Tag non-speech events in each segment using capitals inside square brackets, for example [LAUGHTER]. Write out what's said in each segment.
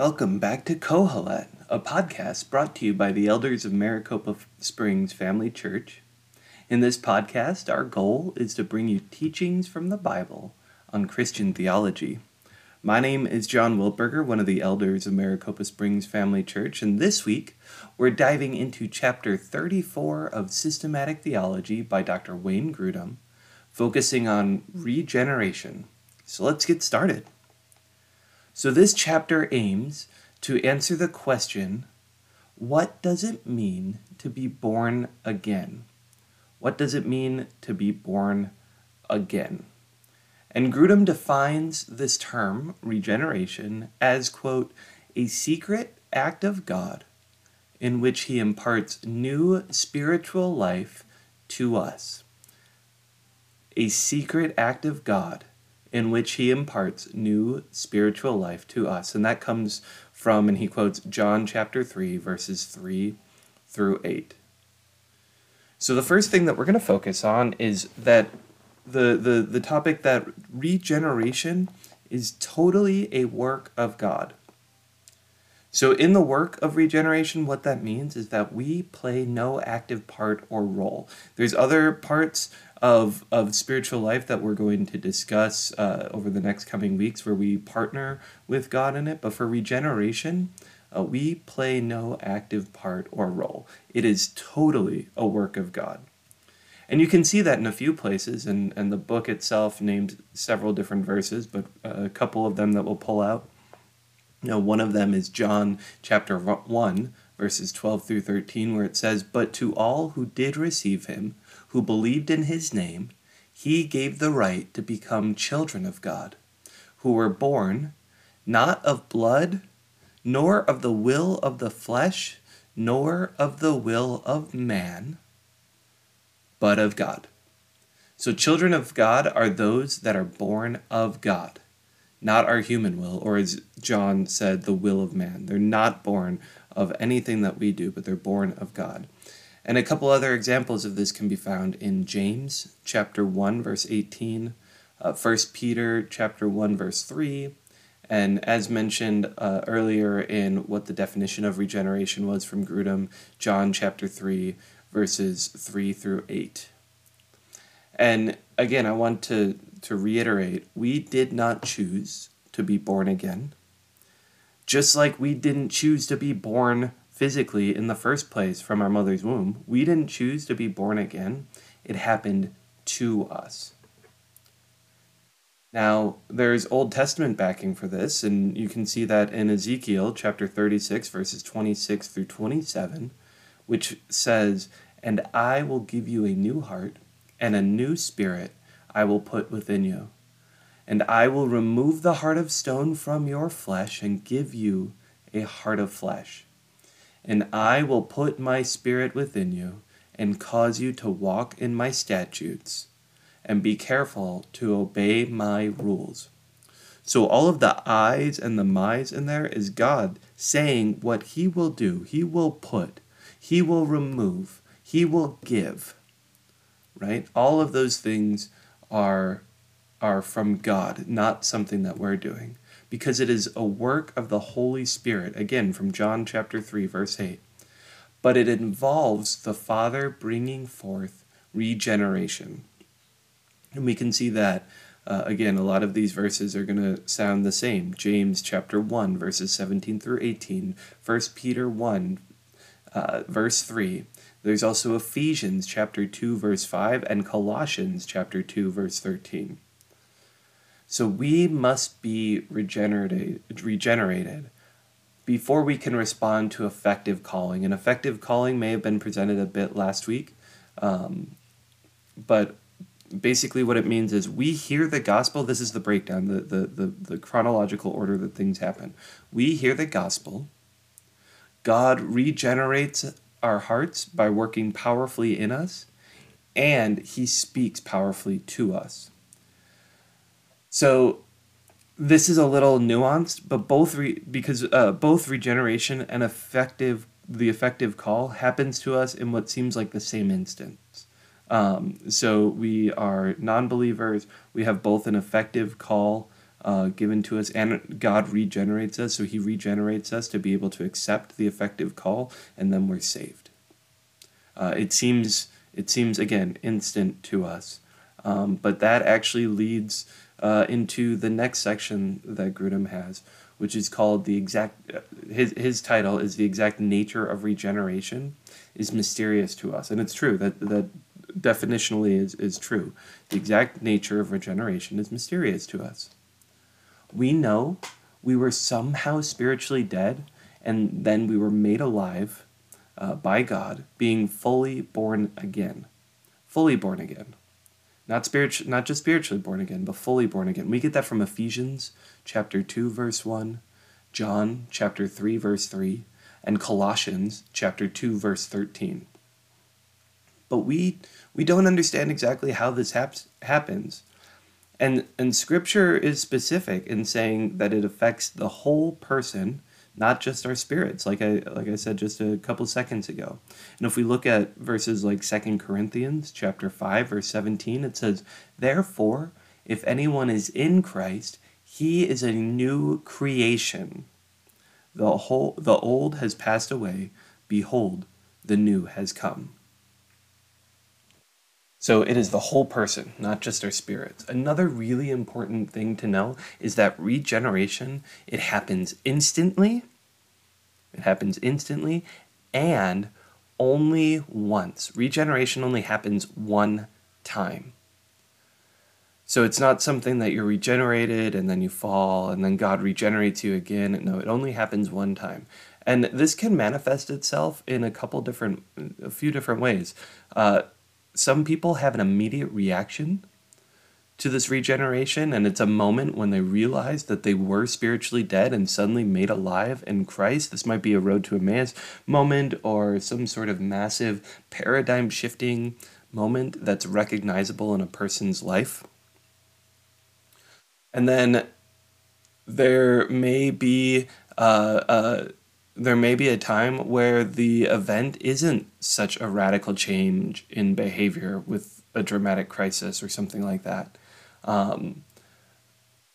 Welcome back to Kohelet, a podcast brought to you by the elders of Maricopa Springs Family Church. In this podcast, our goal is to bring you teachings from the Bible on Christian theology. My name is John Wiltberger, one of the elders of Maricopa Springs Family Church, and this week we're diving into chapter 34 of Systematic Theology by Dr. Wayne Grudem, focusing on regeneration. So let's get started. So, this chapter aims to answer the question what does it mean to be born again? What does it mean to be born again? And Grudem defines this term, regeneration, as, quote, a secret act of God in which he imparts new spiritual life to us. A secret act of God in which he imparts new spiritual life to us. And that comes from, and he quotes John chapter 3, verses 3 through 8. So the first thing that we're going to focus on is that the, the, the topic that regeneration is totally a work of God. So, in the work of regeneration, what that means is that we play no active part or role. There's other parts of, of spiritual life that we're going to discuss uh, over the next coming weeks where we partner with God in it. But for regeneration, uh, we play no active part or role. It is totally a work of God. And you can see that in a few places, and, and the book itself named several different verses, but a couple of them that we'll pull out. Know, one of them is John chapter 1, verses 12 through 13, where it says, But to all who did receive him, who believed in his name, he gave the right to become children of God, who were born not of blood, nor of the will of the flesh, nor of the will of man, but of God. So, children of God are those that are born of God, not our human will, or as John said, the will of man. They're not born of anything that we do, but they're born of God. And a couple other examples of this can be found in James chapter 1 verse 18, uh, 1 Peter chapter 1 verse 3, and as mentioned uh, earlier in what the definition of regeneration was from Grudem, John chapter 3 verses 3 through 8. And again, I want to, to reiterate we did not choose to be born again. Just like we didn't choose to be born physically in the first place from our mother's womb. We didn't choose to be born again, it happened to us. Now, there's Old Testament backing for this, and you can see that in Ezekiel chapter 36, verses 26 through 27, which says, And I will give you a new heart, and a new spirit I will put within you. And I will remove the heart of stone from your flesh, and give you a heart of flesh and I will put my spirit within you, and cause you to walk in my statutes, and be careful to obey my rules. So, all of the I's and the my's in there is God saying what He will do, He will put, He will remove, He will give. Right? All of those things are, are from God, not something that we're doing because it is a work of the Holy Spirit, again from John chapter 3 verse 8. But it involves the Father bringing forth regeneration. And we can see that uh, again, a lot of these verses are going to sound the same. James chapter 1, verses 17 through 18, 1 Peter 1, uh, verse 3. There's also Ephesians chapter 2, verse 5, and Colossians chapter 2, verse 13. So we must be regenerated, regenerated before we can respond to effective calling. And effective calling may have been presented a bit last week, um, but basically what it means is we hear the gospel. This is the breakdown, the, the, the, the chronological order that things happen. We hear the gospel. God regenerates our hearts by working powerfully in us, and he speaks powerfully to us. So this is a little nuanced, but both re- because uh, both regeneration and effective the effective call happens to us in what seems like the same instance. Um, so we are non-believers. We have both an effective call uh, given to us, and God regenerates us, so He regenerates us to be able to accept the effective call, and then we're saved. Uh, it seems it seems again instant to us, um, but that actually leads uh, into the next section that Grudem has, which is called the exact. Uh, his his title is the exact nature of regeneration is mysterious to us, and it's true that that definitionally is, is true. The exact nature of regeneration is mysterious to us. We know we were somehow spiritually dead, and then we were made alive uh, by God, being fully born again. Fully born again. Not, spirit, not just spiritually born again, but fully born again. We get that from Ephesians chapter 2, verse 1, John chapter 3, verse 3, and Colossians chapter 2, verse 13. But we, we don't understand exactly how this haps, happens. And, and scripture is specific in saying that it affects the whole person, not just our spirits, like I, like I said just a couple seconds ago. And if we look at verses like Second Corinthians chapter 5, verse 17, it says, Therefore, if anyone is in Christ, he is a new creation. The whole the old has passed away, behold, the new has come. So it is the whole person, not just our spirits. Another really important thing to know is that regeneration, it happens instantly. It happens instantly and only once. Regeneration only happens one time. So it's not something that you're regenerated and then you fall and then God regenerates you again. No, it only happens one time. And this can manifest itself in a couple different, a few different ways. Uh, some people have an immediate reaction to this regeneration, and it's a moment when they realize that they were spiritually dead and suddenly made alive in Christ. This might be a road to Emmaus moment or some sort of massive paradigm shifting moment that's recognizable in a person's life. And then there may be uh, uh, there may be a time where the event isn't such a radical change in behavior with a dramatic crisis or something like that. Um,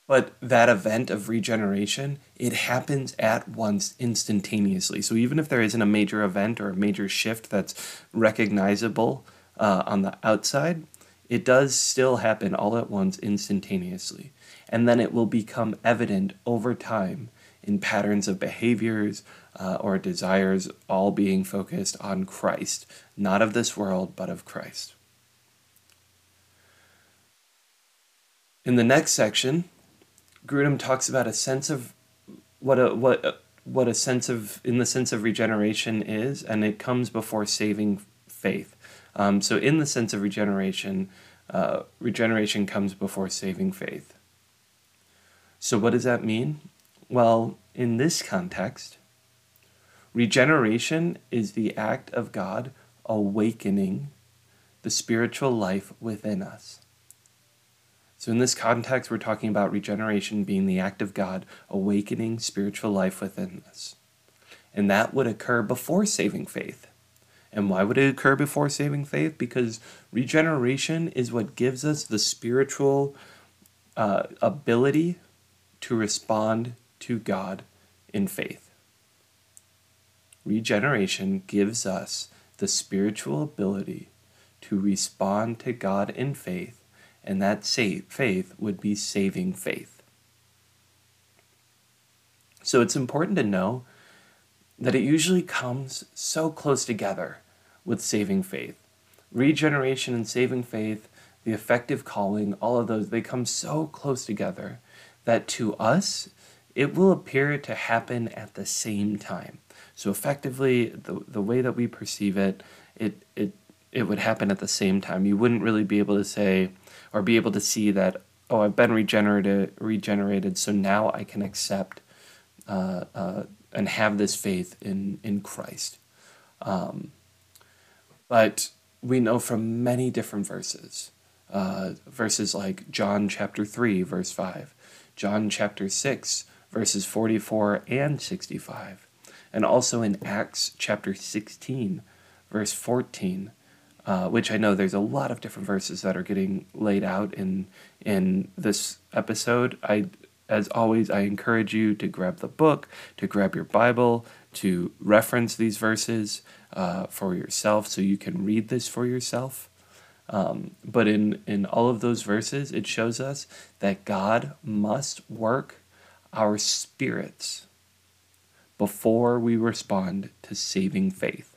but that event of regeneration, it happens at once instantaneously. So even if there isn't a major event or a major shift that's recognizable uh, on the outside, it does still happen all at once instantaneously. And then it will become evident over time in patterns of behaviors uh, or desires, all being focused on Christ, not of this world, but of Christ. In the next section, Grudem talks about a sense of what a what what a sense of in the sense of regeneration is, and it comes before saving faith. Um, so, in the sense of regeneration, uh, regeneration comes before saving faith. So, what does that mean? Well, in this context, regeneration is the act of God awakening the spiritual life within us. So, in this context, we're talking about regeneration being the act of God awakening spiritual life within us. And that would occur before saving faith. And why would it occur before saving faith? Because regeneration is what gives us the spiritual uh, ability to respond to God in faith. Regeneration gives us the spiritual ability to respond to God in faith, and that faith would be saving faith. So it's important to know that it usually comes so close together with saving faith. Regeneration and saving faith, the effective calling, all of those, they come so close together that to us, it will appear to happen at the same time. So effectively, the, the way that we perceive it, it, it, it would happen at the same time. You wouldn't really be able to say or be able to see that, oh, I've been regenerated, regenerated so now I can accept uh, uh, and have this faith in, in Christ. Um, but we know from many different verses, uh, verses like John chapter 3, verse 5, John chapter 6, verses 44 and 65, and also in Acts chapter 16, verse 14, uh, which I know there's a lot of different verses that are getting laid out in in this episode. I as always, I encourage you to grab the book, to grab your Bible, to reference these verses uh, for yourself so you can read this for yourself. Um, but in, in all of those verses, it shows us that God must work our spirits before we respond to saving faith.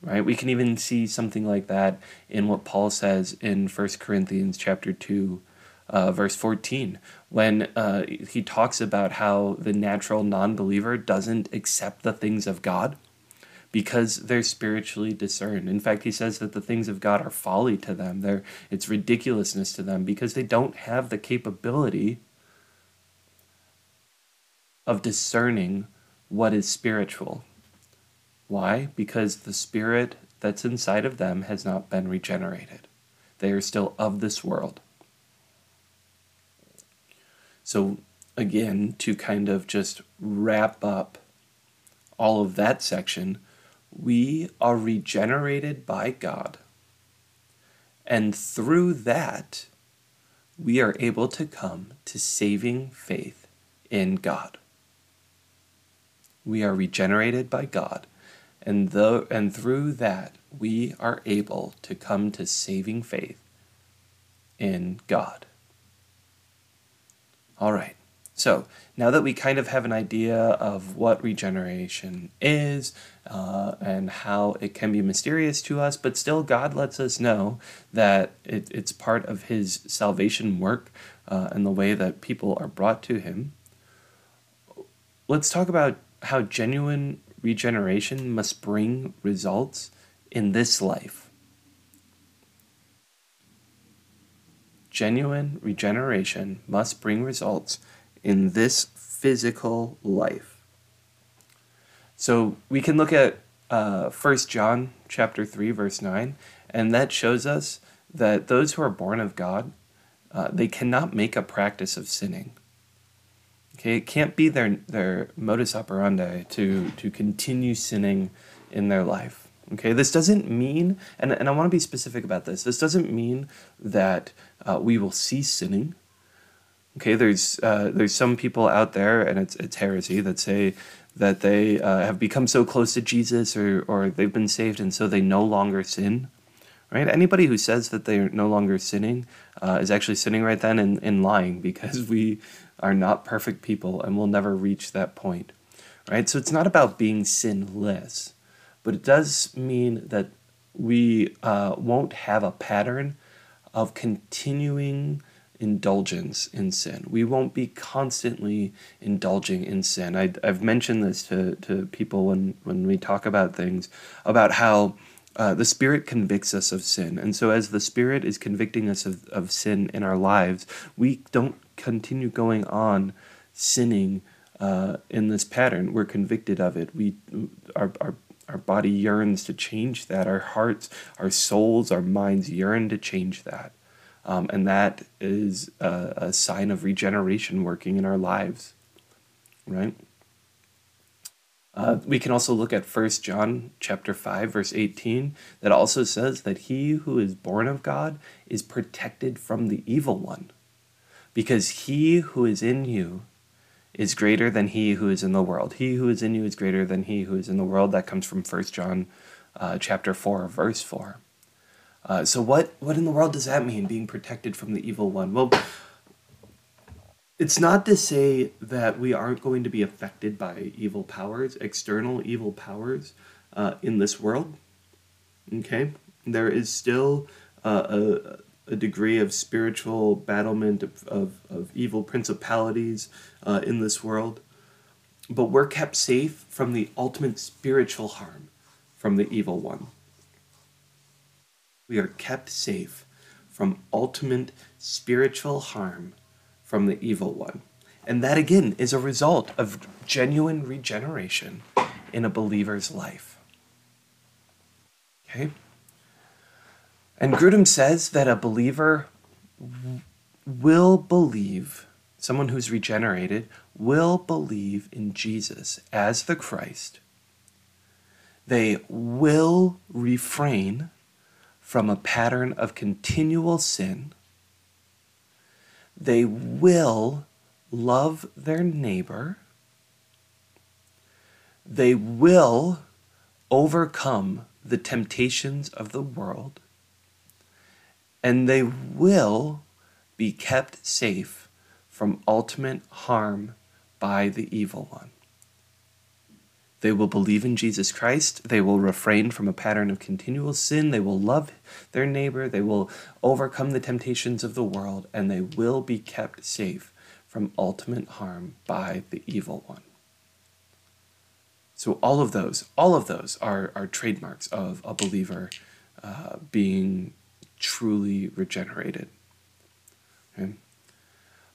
Right? We can even see something like that in what Paul says in 1 Corinthians chapter 2 uh, verse 14, when uh, he talks about how the natural non believer doesn't accept the things of God because they're spiritually discerned. In fact, he says that the things of God are folly to them, they're, it's ridiculousness to them because they don't have the capability of discerning what is spiritual. Why? Because the spirit that's inside of them has not been regenerated. They are still of this world. So, again, to kind of just wrap up all of that section, we are regenerated by God. And through that, we are able to come to saving faith in God. We are regenerated by God, and, the, and through that, we are able to come to saving faith in God. All right. So now that we kind of have an idea of what regeneration is uh, and how it can be mysterious to us, but still God lets us know that it, it's part of His salvation work uh, and the way that people are brought to Him, let's talk about how genuine regeneration must bring results in this life. genuine regeneration must bring results in this physical life. So we can look at uh, 1 John chapter 3 verse 9 and that shows us that those who are born of God uh, they cannot make a practice of sinning. Okay, it can't be their their modus operandi to to continue sinning in their life. Okay, this doesn't mean, and, and I want to be specific about this, this doesn't mean that uh, we will cease sinning. Okay, there's uh, there's some people out there, and it's it's heresy that say that they uh, have become so close to Jesus or or they've been saved, and so they no longer sin. Right? Anybody who says that they're no longer sinning uh, is actually sinning right then and, and lying because [LAUGHS] we are not perfect people and we'll never reach that point. Right? So it's not about being sinless but it does mean that we uh, won't have a pattern of continuing indulgence in sin. We won't be constantly indulging in sin. I, have mentioned this to, to people when, when we talk about things, about how uh, the Spirit convicts us of sin. And so, as the Spirit is convicting us of, of sin in our lives, we don't continue going on sinning uh, in this pattern. We're convicted of it. We, our, our our body yearns to change that. Our hearts, our souls, our minds yearn to change that. Um, and that is a, a sign of regeneration working in our lives, right? Uh, we can also look at 1 John chapter 5 verse 18 that also says that he who is born of God is protected from the evil one because he who is in you is greater than he who is in the world. He who is in you is greater than he who is in the world. That comes from 1 John uh, chapter 4, verse 4. Uh, so what, what in the world does that mean, being protected from the evil one? Well, it's not to say that we aren't going to be affected by evil powers, external evil powers uh, in this world. Okay? There is still uh, a, a degree of spiritual battlement of, of, of evil principalities uh, in this world. But we're kept safe from the ultimate spiritual harm from the evil one. We are kept safe from ultimate spiritual harm from the evil one. And that again is a result of genuine regeneration in a believer's life. Okay? And Grudem says that a believer will believe, someone who's regenerated, will believe in Jesus as the Christ. They will refrain from a pattern of continual sin. They will love their neighbor, they will overcome the temptations of the world, and they will be kept safe from ultimate harm by the evil one. They will believe in Jesus Christ. They will refrain from a pattern of continual sin. They will love their neighbor. They will overcome the temptations of the world, and they will be kept safe from ultimate harm by the evil one. So, all of those, all of those are, are trademarks of a believer uh, being truly regenerated. Okay?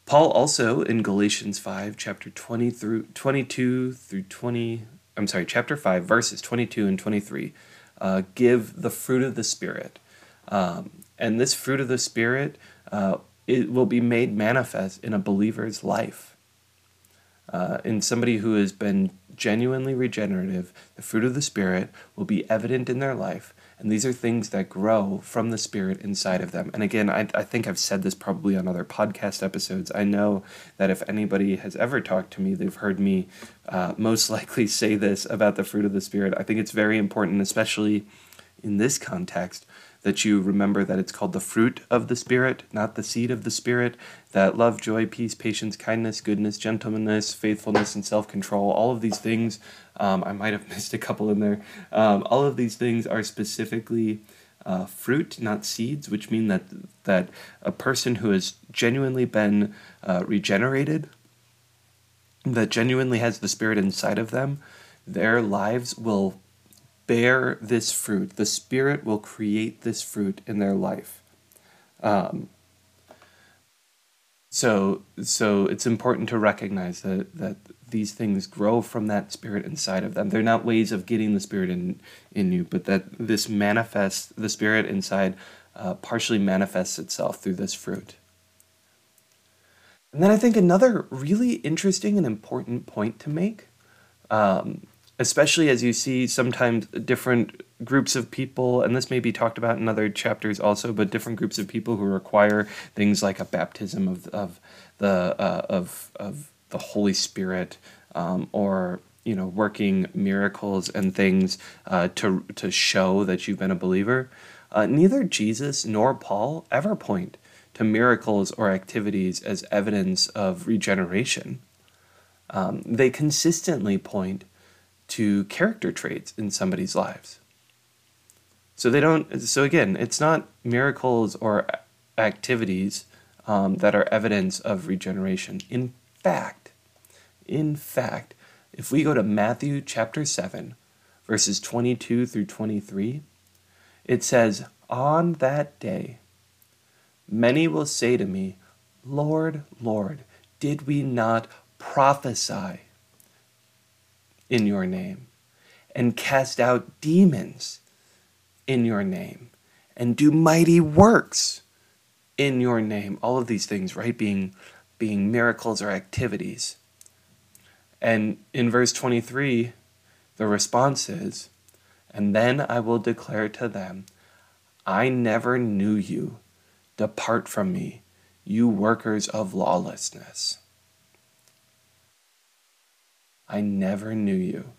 Paul also in Galatians 5, chapter 20 through 22 through 20, I'm sorry, chapter 5, verses 22 and 23, uh, give the fruit of the Spirit. Um, and this fruit of the Spirit uh, it will be made manifest in a believer's life. Uh, in somebody who has been genuinely regenerative, the fruit of the Spirit will be evident in their life, and these are things that grow from the Spirit inside of them. And again, I, I think I've said this probably on other podcast episodes. I know that if anybody has ever talked to me, they've heard me uh, most [LAUGHS] likely say this about the fruit of the Spirit. I think it's very important, especially in this context, that you remember that it's called the fruit of the Spirit, not the seed of the Spirit, that love, joy, peace, patience, kindness, goodness, gentleness, faithfulness, and self control, all of these things, um, I might have [LAUGHS] missed a couple in there, um, all of these things are specifically. Uh, fruit, not seeds, which mean that that a person who has genuinely been uh, regenerated, that genuinely has the Spirit inside of them, their lives will bear this fruit. The Spirit will create this fruit in their life. Um, so, so it's important to recognize that that these things grow from that spirit inside of them. They're not ways of getting the spirit in in you, but that this manifests the spirit inside uh, partially manifests itself through this fruit. And then I think another really interesting and important point to make um, especially as you see sometimes different groups of people, and this may be talked about in other chapters also, but different groups of people who require things like a baptism of, of the uh, of of the Holy Spirit, um, or you know, working miracles and things uh, to to show that you've been a believer. Uh, neither Jesus nor Paul ever point to miracles or activities as evidence of regeneration. Um, they consistently point to character traits in somebody's lives. So they don't. So again, it's not miracles or activities um, that are evidence of regeneration. In fact, in fact, if we go to Matthew chapter seven, verses twenty-two through twenty-three, it says, "On that day, many will say to me, Lord, Lord, did we not prophesy?" In your name, and cast out demons in your name, and do mighty works in your name. All of these things, right? Being being miracles or activities. And in verse 23, the response is, And then I will declare to them, I never knew you. Depart from me, you workers of lawlessness. I never knew you.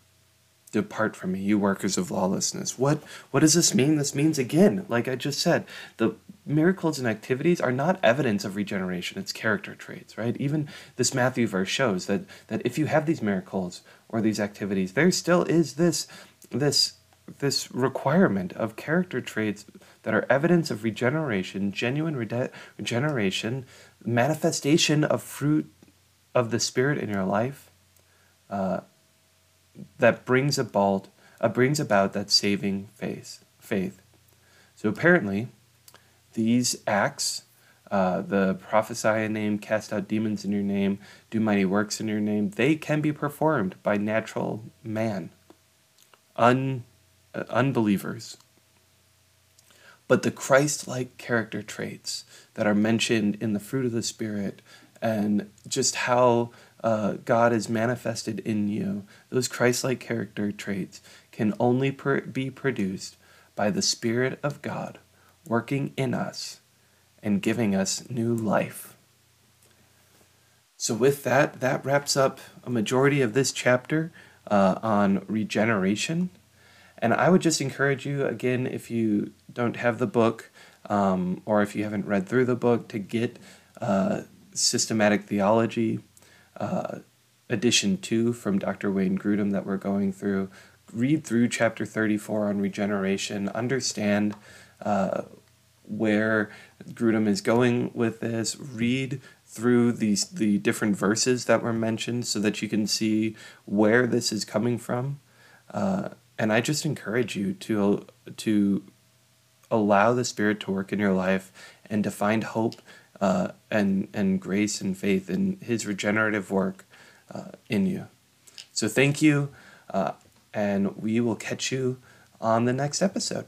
Depart from me, you workers of lawlessness. What what does this mean? This means again, like I just said, the miracles and activities are not evidence of regeneration, it's character traits, right? Even this Matthew verse shows that that if you have these miracles or these activities, there still is this this this requirement of character traits that are evidence of regeneration, genuine rede- regeneration, manifestation of fruit of the Spirit in your life, uh, that brings about uh, brings about that saving faith. Faith. So apparently, these acts, uh, the prophesy in name, cast out demons in your name, do mighty works in your name, they can be performed by natural man, un, uh, unbelievers. But the Christ like character traits that are mentioned in the fruit of the Spirit and just how uh, God is manifested in you, those Christ like character traits can only per- be produced by the Spirit of God working in us and giving us new life. So, with that, that wraps up a majority of this chapter uh, on regeneration. And I would just encourage you, again, if you don't have the book um, or if you haven't read through the book, to get uh, Systematic Theology, uh, edition two from Dr. Wayne Grudem that we're going through. Read through chapter 34 on regeneration, understand uh, where Grudem is going with this, read through these the different verses that were mentioned so that you can see where this is coming from. Uh, and I just encourage you to to allow the Spirit to work in your life and to find hope uh, and and grace and faith in His regenerative work uh, in you. So thank you, uh, and we will catch you on the next episode.